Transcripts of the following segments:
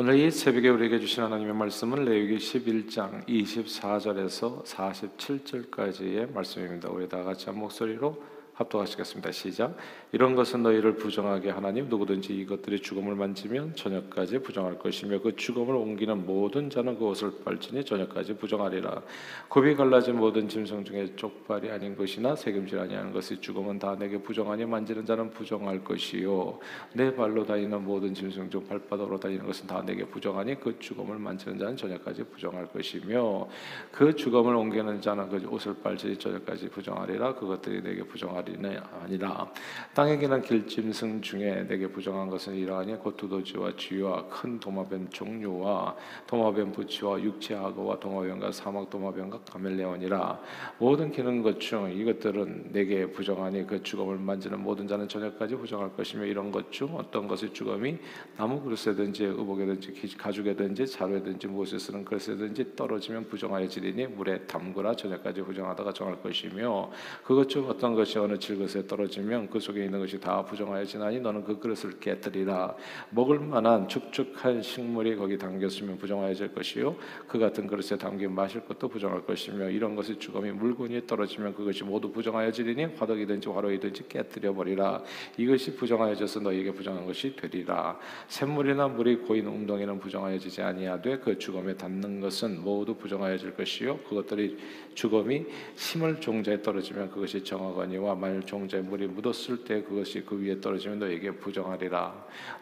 오늘 이 새벽에 우리에게 주신 하나님의 말씀은 레위기 11장 24절에서 47절까지의 말씀입니다. 우리 다 같이 한 목소리로 합독하시겠습니다. 시작. 이런 것은 너희를 부정하게 하나님 누구든지 이것들이 죽음을 만지면 저녁까지 부정할 것이며 그 죽음을 옮기는 모든 자는 그 옷을 빨지니 저녁까지 부정하리라. 굽이 갈라진 모든 짐승 중에 쪽발이 아닌 것이나 새김질 아니하는 것이 죽음은 다 내게 부정하니 만지는 자는 부정할 것이요 내 발로 다니는 모든 짐승 중 발바닥으로 다니는 것은 다 내게 부정하니 그 죽음을 만지는 자는 저녁까지 부정할 것이며 그 죽음을 옮기는 자는 그 옷을 빨지 저녁까지 부정하리라 그것들이 내게 부정하리 는 아니라 땅에 기는 길짐승 중에 내게 부정한 것은 이러하니 곧 두더지와 쥐와 큰 도마뱀 종류와 도마뱀 부치와 육체악어와 동화뱀과 사막 도마뱀과 가멜레온이라 모든 기는 것 중 이것들은 내게 부정하니 그 죽음을 만지는 모든 자는 저녁까지 부정할 것이며 이런 것 중 어떤 것의 죽음이 나무 그릇에든지 의복에든지 가죽에든지 자루에든지 무엇에 쓰는 그릇에든지 떨어지면 부정하여지리니 물에 담그라 저녁까지 부정하다가 정할 것이며 그것 중 어떤 것이 어느 질것에 떨어지면 그 속에 있는 것이 다 부정하여 지나니 너는 그 그릇을 깨뜨리라. 먹을 만한 축축한 식물이 거기 담겼으면 부정하여질 것이요. 그 같은 그릇에 담긴 마실 것도 부정할 것이며 이런 것이 죽음이 물건이 떨어지면 그것이 모두 부정하여지리니 화덕이든지 화로이든지 깨뜨려 버리라. 이것이 부정하여져서 너희에게 부정한 것이 되리라. 샘물이나 물이 고인 웅덩이는 부정하여지지 아니하되 그 죽음에 닿는 것은 모두 부정하여질 것이요. 그것들이 죽음이 심을 종자에 떨어지면 그것이 정하거니와 만일 종자에 물이 묻었을 때 그것이 그 위에 떨어지면 너에게 부정하리라.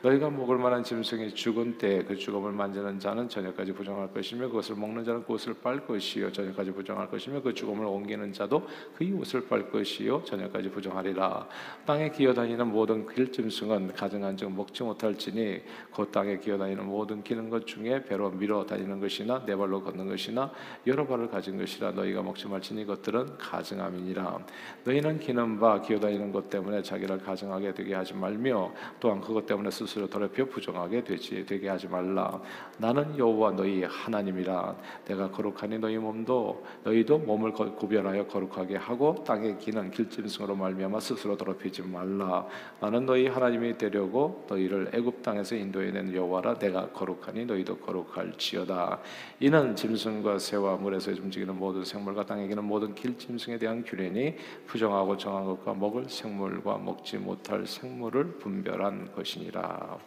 너희가 먹을 만한 짐승이 죽은 때 그 죽음을 만지는 자는 저녁까지 부정할 것이며 그것을 먹는 자는 그 옷을 빨 것이요. 저녁까지 부정할 것이며 그 죽음을 옮기는 자도 그의 옷을 빨 것이요. 저녁까지 부정하리라. 땅에 기어다니는 모든 길짐승은 가증한 즉 먹지 못할지니 그 땅에 기어다니는 모든 기는 것 중에 배로 밀어 다니는 것이나 네 발로 걷는 것이나 여러 발을 가진 것이라 너희가 먹지 말지니 이것들은 가증함이니라. 너희는 기는 바 기어다니는 것 때문에 자기를 가증하게 되게 하지 말며 또한 그것 때문에 스스로 더럽혀 부정하게 되지 되게 하지 말라. 나는 여호와 너희 하나님이라. 내가 거룩하니 너희 몸도 너희도 몸을 구별하여 거룩하게 하고 땅에 기는 길짐승으로 말미암아 스스로 더럽히지 말라. 나는 너희 하나님이 되려고 너희를 애굽 땅에서 인도해낸 여호와라. 내가 거룩하니 너희도 거룩할지어다. 이는 짐승과 새와 물에서 움직이는 모든 생물과 땅에 기는 모든 길짐승에 대한 규례니 부정하고 정한 것과 먹을 생물과 먹지 못할 생물을 분별한 것이니라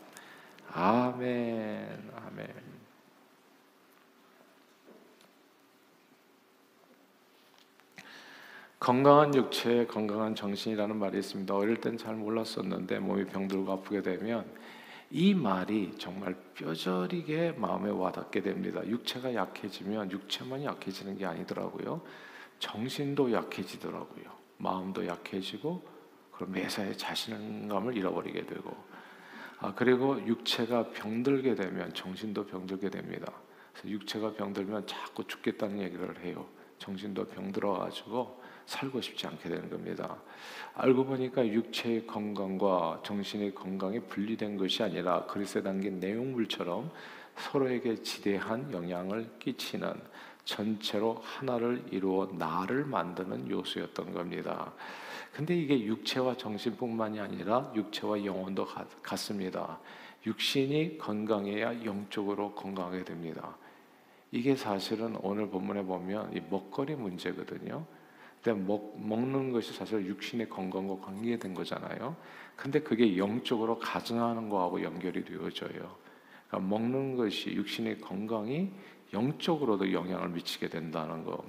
아멘 아멘 건강한 육체, 건강한 정신이라는 말이 있습니다. 어릴 땐 잘 몰랐었는데 몸이 병들고 아프게 되면 이 말이 정말 뼈저리게 마음에 와닿게 됩니다. 육체가 약해지면 육체만 약해지는 게 아니더라고요. 정신도 약해지더라고요. 마음도 약해지고 그럼 매사에 자신감을 잃어버리게 되고 아, 그리고 육체가 병들게 되면 정신도 병들게 됩니다. 그래서 육체가 병들면 자꾸 죽겠다는 얘기를 해요. 정신도 병들어 가지고 살고 싶지 않게 되는 겁니다. 알고 보니까 육체의 건강과 정신의 건강이 분리된 것이 아니라 그리스에 담긴 내용물처럼 서로에게 지대한 영향을 끼치는 전체로 하나를 이루어 나를 만드는 요소였던 겁니다. 근데 이게 육체와 정신뿐만이 아니라 육체와 영혼도 같습니다. 육신이 건강해야 영적으로 건강하게 됩니다. 이게 사실은 오늘 본문에 보면 이 먹거리 문제거든요. 근데 먹, 먹는 것이 사실 육신의 건강과 관계된 거잖아요. 근데 그게 영적으로 가증하는 거하고 연결이 되어져요. 그러니까 먹는 것이 육신의 건강이 영적으로도 영향을 미치게 된다는 거.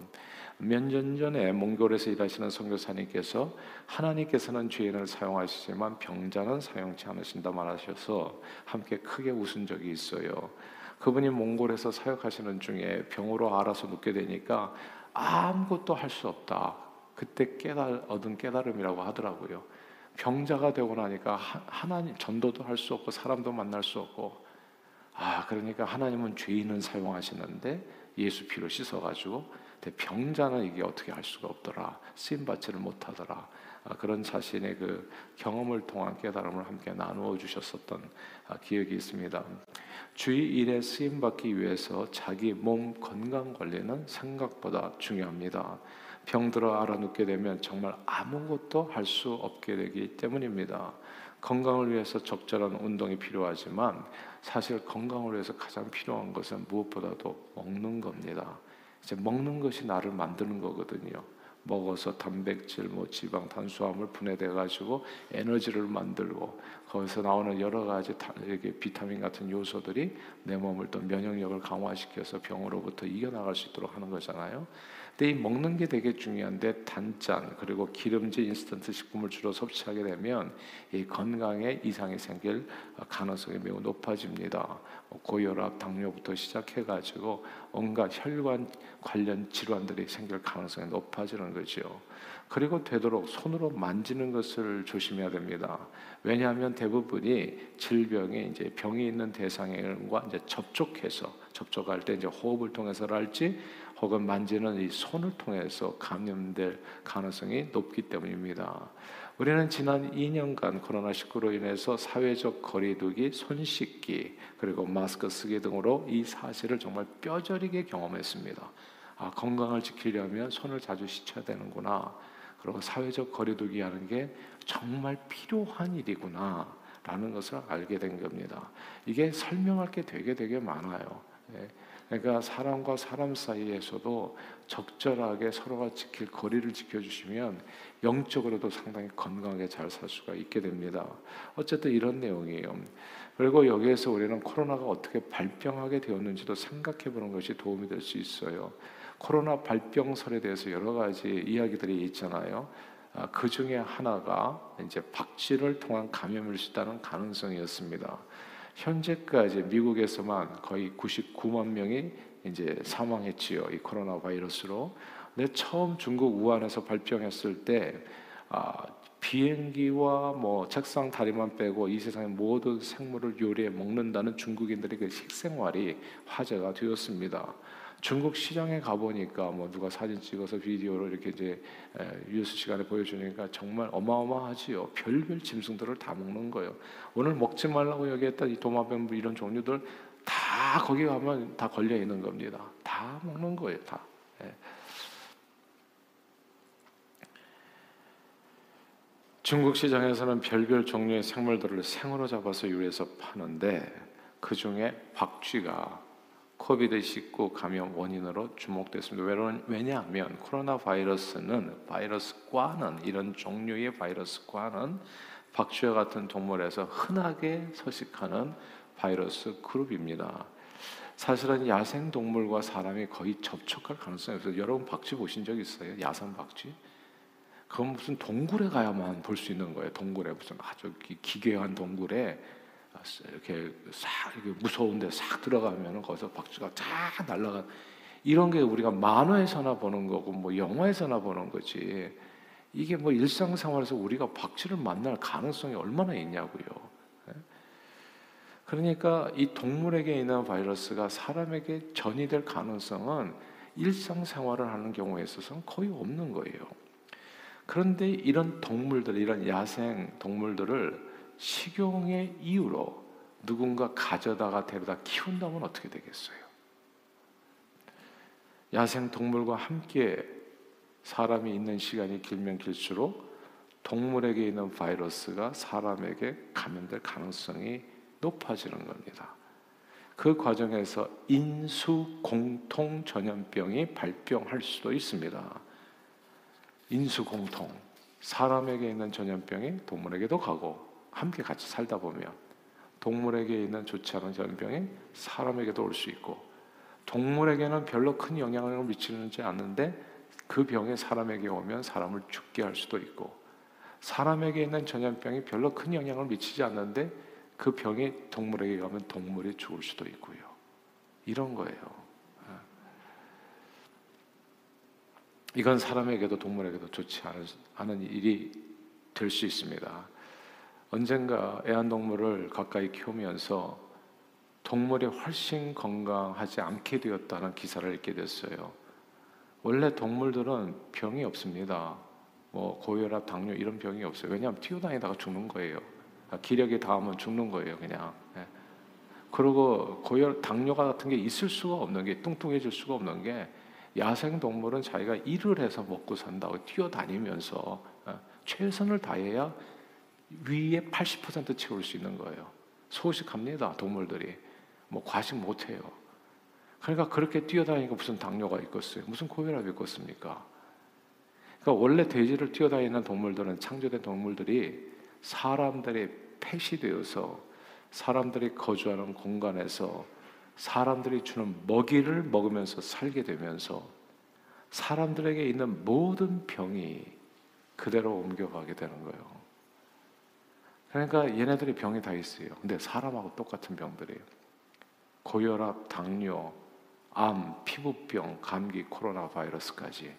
몇년 전에 몽골에서 일하시는 선교사님께서 하나님께서는 죄인을 사용하시지만 병자는 사용치 않으신다 말하셔서 함께 크게 웃은 적이 있어요. 그분이 몽골에서 사역하시는 중에 병으로 알아서 눕게 되니까 아무것도 할 수 없다. 그때 깨달 얻은 깨달음이라고 하더라고요. 병자가 되고 나니까 하나님 전도도 할 수 없고 사람도 만날 수 없고 아 그러니까 하나님은 죄인은 사용하시는데 예수 피로 씻어가지고 병자는 이게 어떻게 할 수가 없더라 쓰임 받지를 못하더라 아, 그런 자신의 그 경험을 통한 깨달음을 함께 나누어 주셨었던 아, 기억이 있습니다. 주의 일에 쓰임 받기 위해서 자기 몸 건강 관리는 생각보다 중요합니다. 병들어 알아눕게 되면 정말 아무것도 할 수 없게 되기 때문입니다. 건강을 위해서 적절한 운동이 필요하지만 사실 건강을 위해서 가장 필요한 것은 무엇보다도 먹는 겁니다. 이제 먹는 것이 나를 만드는 거거든요. 먹어서 단백질, 뭐 지방, 탄수화물 분해돼 가지고 에너지를 만들고 거기서 나오는 여러 가지 이렇게 비타민 같은 요소들이 내 몸을 또 면역력을 강화시켜서 병으로부터 이겨나갈 수 있도록 하는 거잖아요. 이 먹는 게 되게 중요한데 단짠 그리고 기름진 인스턴트 식품을 주로 섭취하게 되면 이 건강에 이상이 생길 가능성이 매우 높아집니다. 뭐 고혈압, 당뇨부터 시작해가지고 온갖 혈관 관련 질환들이 생길 가능성이 높아지는 거죠. 그리고 되도록 손으로 만지는 것을 조심해야 됩니다. 왜냐하면 대부분이 질병이 이제 병이 있는 대상과 이제 접촉해서 접촉할 때 이제 호흡을 통해서랄지 혹은 만지는 이 손을 통해서 감염될 가능성이 높기 때문입니다. 우리는 지난 2년간 코로나19로 인해서 사회적 거리두기, 손 씻기, 그리고 마스크 쓰기 등으로 이 사실을 정말 뼈저리게 경험했습니다. 아, 건강을 지키려면 손을 자주 씻어야 되는구나. 그리고 사회적 거리두기 하는 게 정말 필요한 일이구나. 라는 것을 알게 된 겁니다. 이게 설명할 게 되게 되게 많아요. 예. 그러니까 사람과 사람 사이에서도 적절하게 서로가 지킬 거리를 지켜주시면 영적으로도 상당히 건강하게 잘 살 수가 있게 됩니다. 어쨌든 이런 내용이에요. 그리고 여기에서 우리는 코로나가 어떻게 발병하게 되었는지도 생각해 보는 것이 도움이 될 수 있어요. 코로나 발병설에 대해서 여러 가지 이야기들이 있잖아요. 아, 그 중에 하나가 이제 박쥐를 통한 감염일 수 있다는 가능성이었습니다. 현재까지 미국에서만 거의 99만 명이 이제 사망했지요. 이 코로나 바이러스로. 근데 처음 중국 우한에서 발병했을 때 아, 비행기와 뭐 책상 다리만 빼고 이 세상의 모든 생물을 요리해 먹는다는 중국인들의 그 식생활이 화제가 되었습니다. 중국 시장에 가보니까 뭐 누가 사진 찍어서 비디오로 이렇게 이제 뉴스 시간에 보여주니까 정말 어마어마하지요. 별별 짐승들을 다 먹는 거예요. 오늘 먹지 말라고 여기했던 이 도마뱀 이런 종류들 다 거기 가면 다 걸려 있는 겁니다. 다 먹는 거예요. 다. 예. 중국 시장에서는 별별 종류의 생물들을 생으로 잡아서 요리해서 파는데 그 중에 박쥐가 코비드 19 감염 원인으로 주목됐습니다. 왜냐하면 코로나 바이러스는 바이러스과는 이런 종류의 바이러스과는 박쥐와 같은 동물에서 흔하게 서식하는 바이러스 그룹입니다. 사실은 야생 동물과 사람이 거의 접촉할 가능성이 없어요. 여러분 박쥐 보신 적 있어요? 야생 박쥐? 그건 무슨 동굴에 가야만 볼 수 있는 거예요. 동굴에 무슨 아주 기괴한 동굴에 이렇게 싹 무서운데 싹 들어가면 거기서 박쥐가 쫙 날아가 이런 게 우리가 만화에서나 보는 거고 뭐 영화에서나 보는 거지 이게 뭐 일상생활에서 우리가 박쥐를 만날 가능성이 얼마나 있냐고요. 예? 그러니까 이 동물에게 있는 바이러스가 사람에게 전이 될 가능성은 일상생활을 하는 경우에 있어서는 거의 없는 거예요. 그런데 이런 동물들, 이런 야생 동물들을 식용의 이유로 누군가 가져다가 데려다 키운다면 어떻게 되겠어요? 야생 동물과 함께 사람이 있는 시간이 길면 길수록 동물에게 있는 바이러스가 사람에게 감염될 가능성이 높아지는 겁니다. 그 과정에서 인수 공통 전염병이 발병할 수도 있습니다. 인수 공통 사람에게 있는 전염병이 동물에게도 가고 함께 같이 살다 보면 동물에게 있는 좋지 않은 전병이 사람에게도 올 수 있고 동물에게는 별로 큰 영향을 미치지 않는데 그 병이 사람에게 오면 사람을 죽게 할 수도 있고 사람에게 있는 전염병이 별로 큰 영향을 미치지 않는데 그 병이 동물에게 가면 동물이 죽을 수도 있고요. 이런 거예요. 어. 이건 사람에게도 동물에게도 좋지 않은 일이 될 수 있습니다. 언젠가 애완동물을 가까이 키우면서 동물이 훨씬 건강하지 않게 되었다는 기사를 읽게 됐어요. 원래 동물들은 병이 없습니다. 뭐 고혈압, 당뇨 이런 병이 없어요. 왜냐하면 튀어다니다가 죽는 거예요. 아, 기력이 닿으면 죽는 거예요, 그냥. 예. 그리고 고혈, 당뇨 같은 게 있을 수가 없는 게 뚱뚱해질 수가 없는 게 야생 동물은 자기가 일을 해서 먹고 산다고 뛰어다니면서 예, 최선을 다해야 위에 80% 채울 수 있는 거예요. 소식합니다. 동물들이 뭐 과식 못 해요. 그러니까 그렇게 뛰어다니니까 무슨 당뇨가 있겠어요? 무슨 고혈압이 있겠습니까? 그러니까 원래 돼지를 뛰어다니는 동물들은 창조된 동물들이 사람들이 폐시되어서 사람들이 거주하는 공간에서 사람들이 주는 먹이를 먹으면서 살게 되면서 사람들에게 있는 모든 병이 그대로 옮겨가게 되는 거예요. 그러니까 얘네들이 병이 다 있어요. 근데 사람하고 똑같은 병들이에요. 고혈압, 당뇨, 암, 피부병, 감기, 코로나 바이러스까지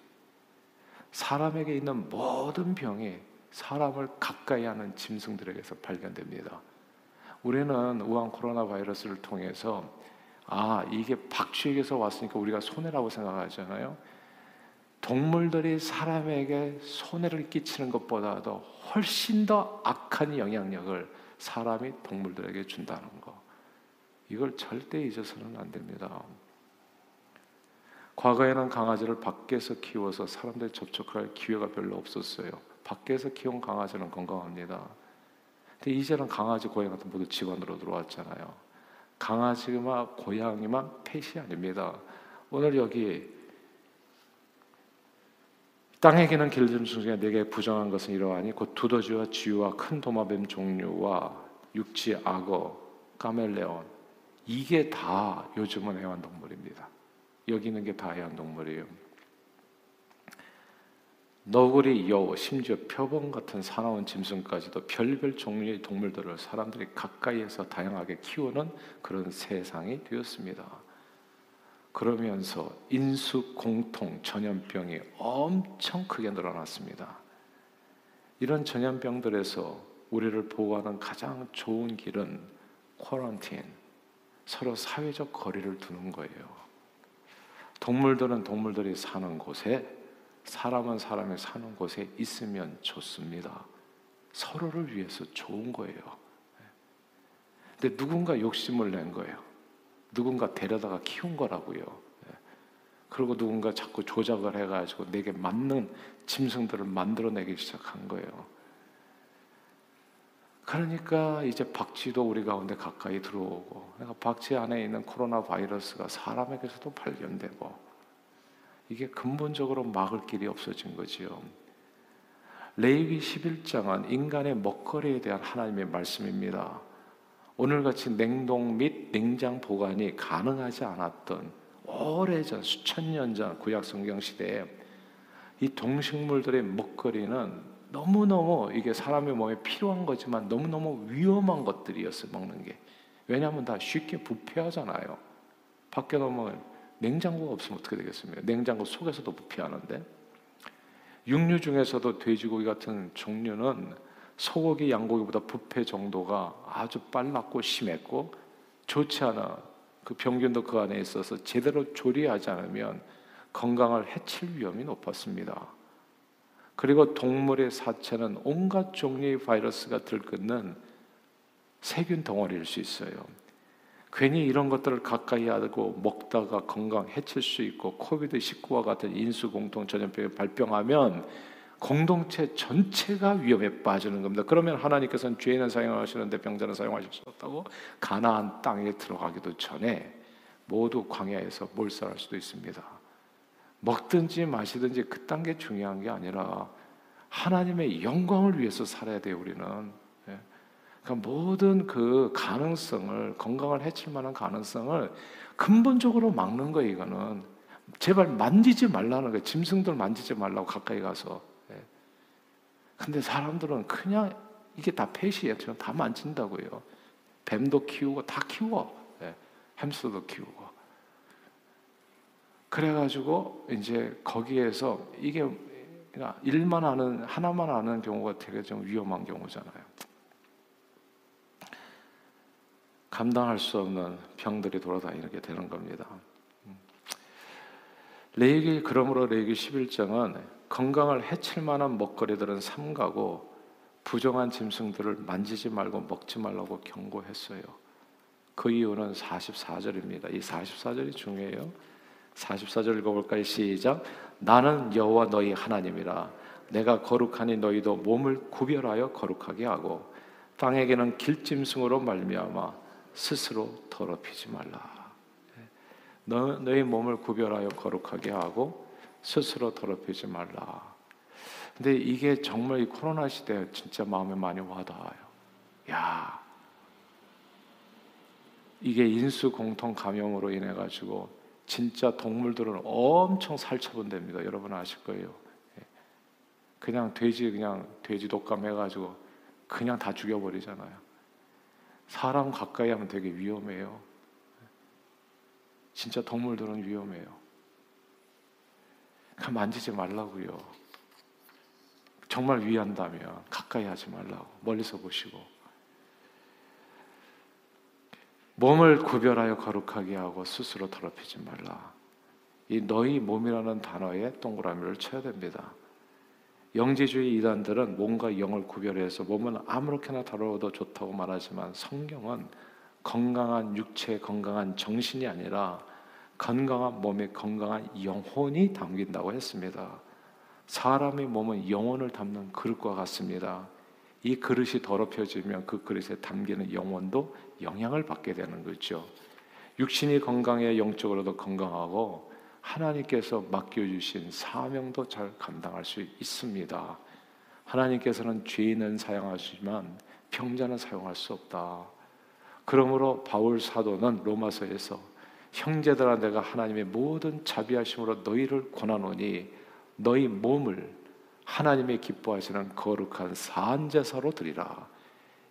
사람에게 있는 모든 병이 사람을 가까이 하는 짐승들에게서 발견됩니다. 우리는 우한 코로나 바이러스를 통해서 아, 이게 박쥐에게서 왔으니까 우리가 손해라고 생각하잖아요. 동물들이 사람에게 손해를 끼치는 것보다도 훨씬 더 악한 영향력을 사람이 동물들에게 준다는 거. 이걸 절대 잊어서는 안 됩니다. 과거에는 강아지를 밖에서 키워서 사람들 접촉할 기회가 별로 없었어요. 밖에서 키운 강아지는 건강합니다. 근데 이제는 강아지, 고양이 같은 모두 집안으로 들어왔잖아요. 강아지만 고양이만 펫이 아닙니다. 오늘 여기 땅에게는 길짐승 중에 네개 부정한 것은 이러하니 곧 두더지와 쥐와 큰 도마뱀 종류와 육지 악어, 카멜레온 이게 다 요즘은 애완동물입니다. 여기 있는 게 다 애완동물이에요. 너구리, 여우, 심지어 표범 같은 사나운 짐승까지도 별별 종류의 동물들을 사람들이 가까이에서 다양하게 키우는 그런 세상이 되었습니다. 그러면서 인수 공통 전염병이 엄청 크게 늘어났습니다. 이런 전염병들에서 우리를 보호하는 가장 좋은 길은 쿼런틴, 서로 사회적 거리를 두는 거예요. 동물들은 동물들이 사는 곳에 사람은 사람이 사는 곳에 있으면 좋습니다. 서로를 위해서 좋은 거예요. 근데 누군가 욕심을 낸 거예요. 누군가 데려다가 키운 거라고요. 그리고 누군가 자꾸 조작을 해가지고 내게 맞는 짐승들을 만들어내기 시작한 거예요. 그러니까 이제 박쥐도 우리 가운데 가까이 들어오고, 그러니까 박쥐 안에 있는 코로나 바이러스가 사람에게서도 발견되고, 이게 근본적으로 막을 길이 없어진 거지요. 레위기 11장은 인간의 먹거리에 대한 하나님의 말씀입니다. 오늘같이 냉동 및 냉장 보관이 가능하지 않았던 오래전 수천 년 전 구약 성경 시대에 이 동식물들의 먹거리는 너무너무 이게 사람의 몸에 필요한 거지만 너무너무 위험한 것들이었어요, 먹는 게. 왜냐하면 다 쉽게 부패하잖아요. 밖에 놓으면 냉장고가 없으면 어떻게 되겠습니까? 냉장고 속에서도 부패하는데 육류 중에서도 돼지고기 같은 종류는 소고기, 양고기보다 부패 정도가 아주 빨랐고 심했고 좋지 않아 그 병균도 그 안에 있어서 제대로 조리하지 않으면 건강을 해칠 위험이 높았습니다. 그리고 동물의 사체는 온갖 종류의 바이러스가 들끓는 세균 덩어리일 수 있어요. 괜히 이런 것들을 가까이 하고 먹다가 건강 해칠 수 있고 코비드 19와 같은 인수 공통 전염병이 발병하면 공동체 전체가 위험에 빠지는 겁니다. 그러면 하나님께서는 죄인은 사용하시는데 병자는 사용하실 수 없다고 가나안 땅에 들어가기도 전에 모두 광야에서 몰살할 수도 있습니다. 먹든지 마시든지 그딴 게 중요한 게 아니라 하나님의 영광을 위해서 살아야 돼요. 우리는 그러니까 모든 그 가능성을 건강을 해칠 만한 가능성을 근본적으로 막는 거예요. 이거는 제발 만지지 말라는 거예요. 짐승들 만지지 말라고 가까이 가서. 예. 근데 사람들은 그냥 이게 다 펫이에요. 다 만진다고요. 뱀도 키우고 다 키워. 예. 햄스터도 키우고. 그래가지고 이제 거기에서 이게 그러니까 일만 하는 하나만 하는 경우가 되게 좀 위험한 경우잖아요. 감당할 수 없는 병들이 돌아다니게 되는 겁니다. 레이기 그러므로 레이기 11장은 건강을 해칠 만한 먹거리들은 삼가고 부정한 짐승들을 만지지 말고 먹지 말라고 경고했어요. 그 이유는 44절입니다. 이 44절이 중요해요. 44절 읽어볼까요? 시작. 나는 여호와 너희 하나님이라. 내가 거룩하니 너희도 몸을 구별하여 거룩하게 하고 땅에게는 길짐승으로 말미암아 스스로 더럽히지 말라. 너, 너희 몸을 구별하여 거룩하게 하고 스스로 더럽히지 말라. 근데 이게 정말 이 코로나 시대에 진짜 마음에 많이 와닿아요. 야, 이게 인수 공통 감염으로 인해 가지고 진짜 동물들은 엄청 살처분됩니다. 여러분 아실 거예요. 예. 그냥 돼지 그냥 돼지 독감 해가지고 그냥 다 죽여버리잖아요. 사람 가까이 하면 되게 위험해요. 진짜 동물들은 위험해요. 만지지 말라고요. 정말 위한다면 가까이 하지 말라고 멀리서 보시고 몸을 구별하여 거룩하게 하고 스스로 더럽히지 말라. 이 너희 몸이라는 단어에 동그라미를 쳐야 됩니다. 영지주의 이단들은 몸과 영을 구별해서 몸은 아무렇게나 다뤄도 좋다고 말하지만 성경은 건강한 육체, 건강한 정신이 아니라 건강한 몸에 건강한 영혼이 담긴다고 했습니다. 사람의 몸은 영혼을 담는 그릇과 같습니다. 이 그릇이 더럽혀지면 그 그릇에 담기는 영혼도 영향을 받게 되는 거죠. 육신이 건강해 영적으로도 건강하고 하나님께서 맡겨주신 사명도 잘 감당할 수 있습니다. 하나님께서는 죄인은 사용하시지만 병자는 사용할 수 없다. 그러므로 바울 사도는 로마서에서 형제들아 내가 하나님의 모든 자비하심으로 너희를 권하노니 너희 몸을 하나님의 기뻐하시는 거룩한 산 제사로 드리라.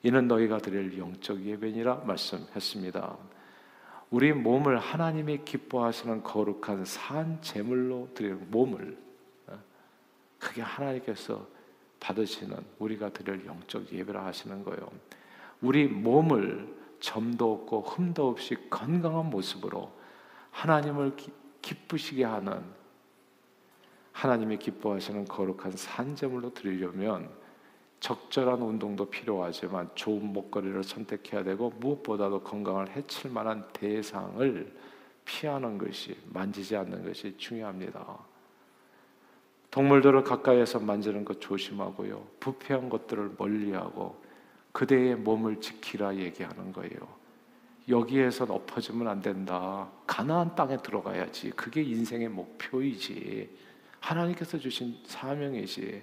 이는 너희가 드릴 영적 예배니라 말씀했습니다. 우리 몸을 하나님이 기뻐하시는 거룩한 산 제물로 드리는 몸을 어, 그게 하나님께서 받으시는 우리가 드릴 영적 예배라 하시는 거예요. 우리 몸을 점도 없고 흠도 없이 건강한 모습으로 하나님을 기쁘시게 하는 하나님이 기뻐하시는 거룩한 산제물로 드리려면 적절한 운동도 필요하지만 좋은 목걸이를 선택해야 되고 무엇보다도 건강을 해칠 만한 대상을 피하는 것이 만지지 않는 것이 중요합니다. 동물들을 가까이에서 만지는 것 조심하고요. 부패한 것들을 멀리하고 그대의 몸을 지키라 얘기하는 거예요. 여기에선 엎어지면 안 된다. 가나안 땅에 들어가야지. 그게 인생의 목표이지. 하나님께서 주신 사명이지.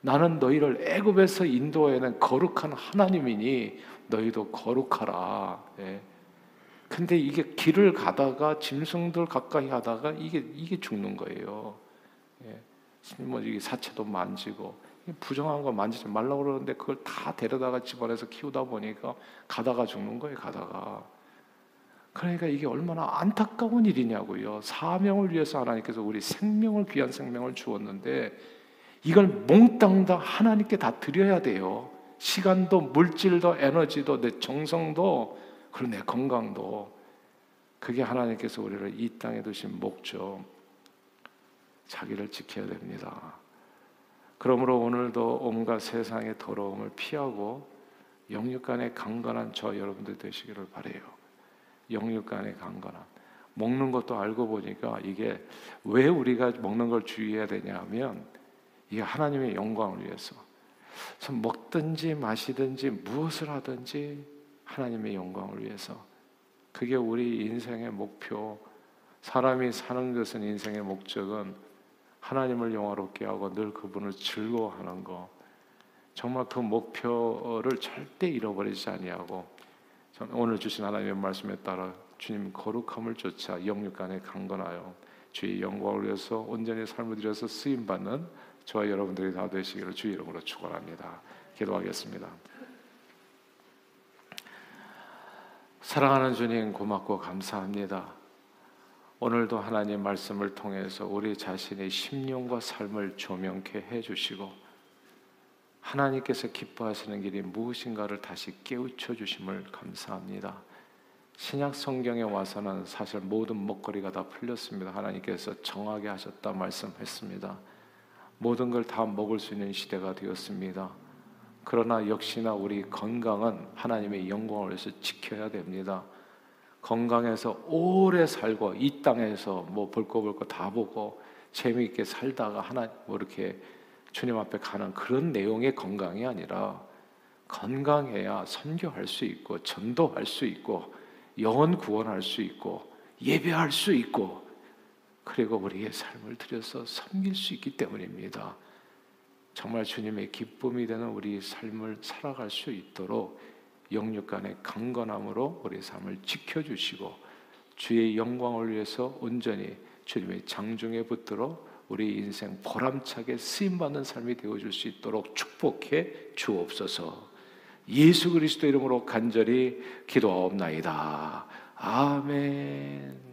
나는 너희를 애굽에서 인도해낸 거룩한 하나님이니 너희도 거룩하라. 예. 근데 이게 길을 가다가 짐승들 가까이 하다가 이게 이게 죽는 거예요. 예. 뭐 이게 사체도 만지고 부정한 거 만지지 말라고 그러는데 그걸 다 데려다가 집안에서 키우다 보니까 가다가 죽는 거예요. 가다가. 그러니까 이게 얼마나 안타까운 일이냐고요. 사명을 위해서 하나님께서 우리 생명을 귀한 생명을 주었는데 이걸 몽땅 다 하나님께 다 드려야 돼요. 시간도 물질도 에너지도 내 정성도 그리고 내 건강도 그게 하나님께서 우리를 이 땅에 두신 목적. 자기를 지켜야 됩니다. 그러므로 오늘도 온갖 세상의 더러움을 피하고 영육간의 강건한 저 여러분들 되시기를 바래요. 영육간의 강건함. 먹는 것도 알고 보니까 이게 왜 우리가 먹는 걸 주의해야 되냐면 이게 하나님의 영광을 위해서. 먹든지 마시든지 무엇을 하든지 하나님의 영광을 위해서. 그게 우리 인생의 목표. 사람이 사는 것은 인생의 목적은 하나님을 영화롭게 하고 늘 그분을 즐거워하는 거. 정말 그 목표를 절대 잃어버리지 아니하고 오늘 주신 하나님의 말씀에 따라 주님 거룩함을 쫓아 영육간에 강건하여 주의 영광을 위해서 온전히 삶을 들여서 쓰임 받는 저와 여러분들이 다 되시기를 주의 이름으로 축원합니다. 기도하겠습니다. 사랑하는 주님 고맙고 감사합니다. 오늘도 하나님 말씀을 통해서 우리 자신의 심령과 삶을 조명케 해 주시고 하나님께서 기뻐하시는 길이 무엇인가를 다시 깨우쳐 주심을 감사합니다. 신약 성경에 와서는 사실 모든 먹거리가 다 풀렸습니다. 하나님께서 정하게 하셨다 말씀했습니다. 모든 걸 다 먹을 수 있는 시대가 되었습니다. 그러나 역시나 우리 건강은 하나님의 영광을 위해서 지켜야 됩니다. 건강해서 오래 살고 이 땅에서 뭐 볼 거 볼 거 다 보고 재미있게 살다가 하나 뭐 이렇게 주님 앞에 가는 그런 내용의 건강이 아니라 건강해야 선교할 수 있고 전도할 수 있고 영혼 구원할 수 있고 예배할 수 있고 그리고 우리의 삶을 들여서 섬길 수 있기 때문입니다. 정말 주님의 기쁨이 되는 우리 삶을 살아갈 수 있도록 영육 간의 강건함으로 우리 삶을 지켜주시고 주의 영광을 위해서 온전히 주님의 장중에 붙들어 우리 인생 보람차게 쓰임받는 삶이 되어줄 수 있도록 축복해 주옵소서. 예수 그리스도 이름으로 간절히 기도하옵나이다. 아멘.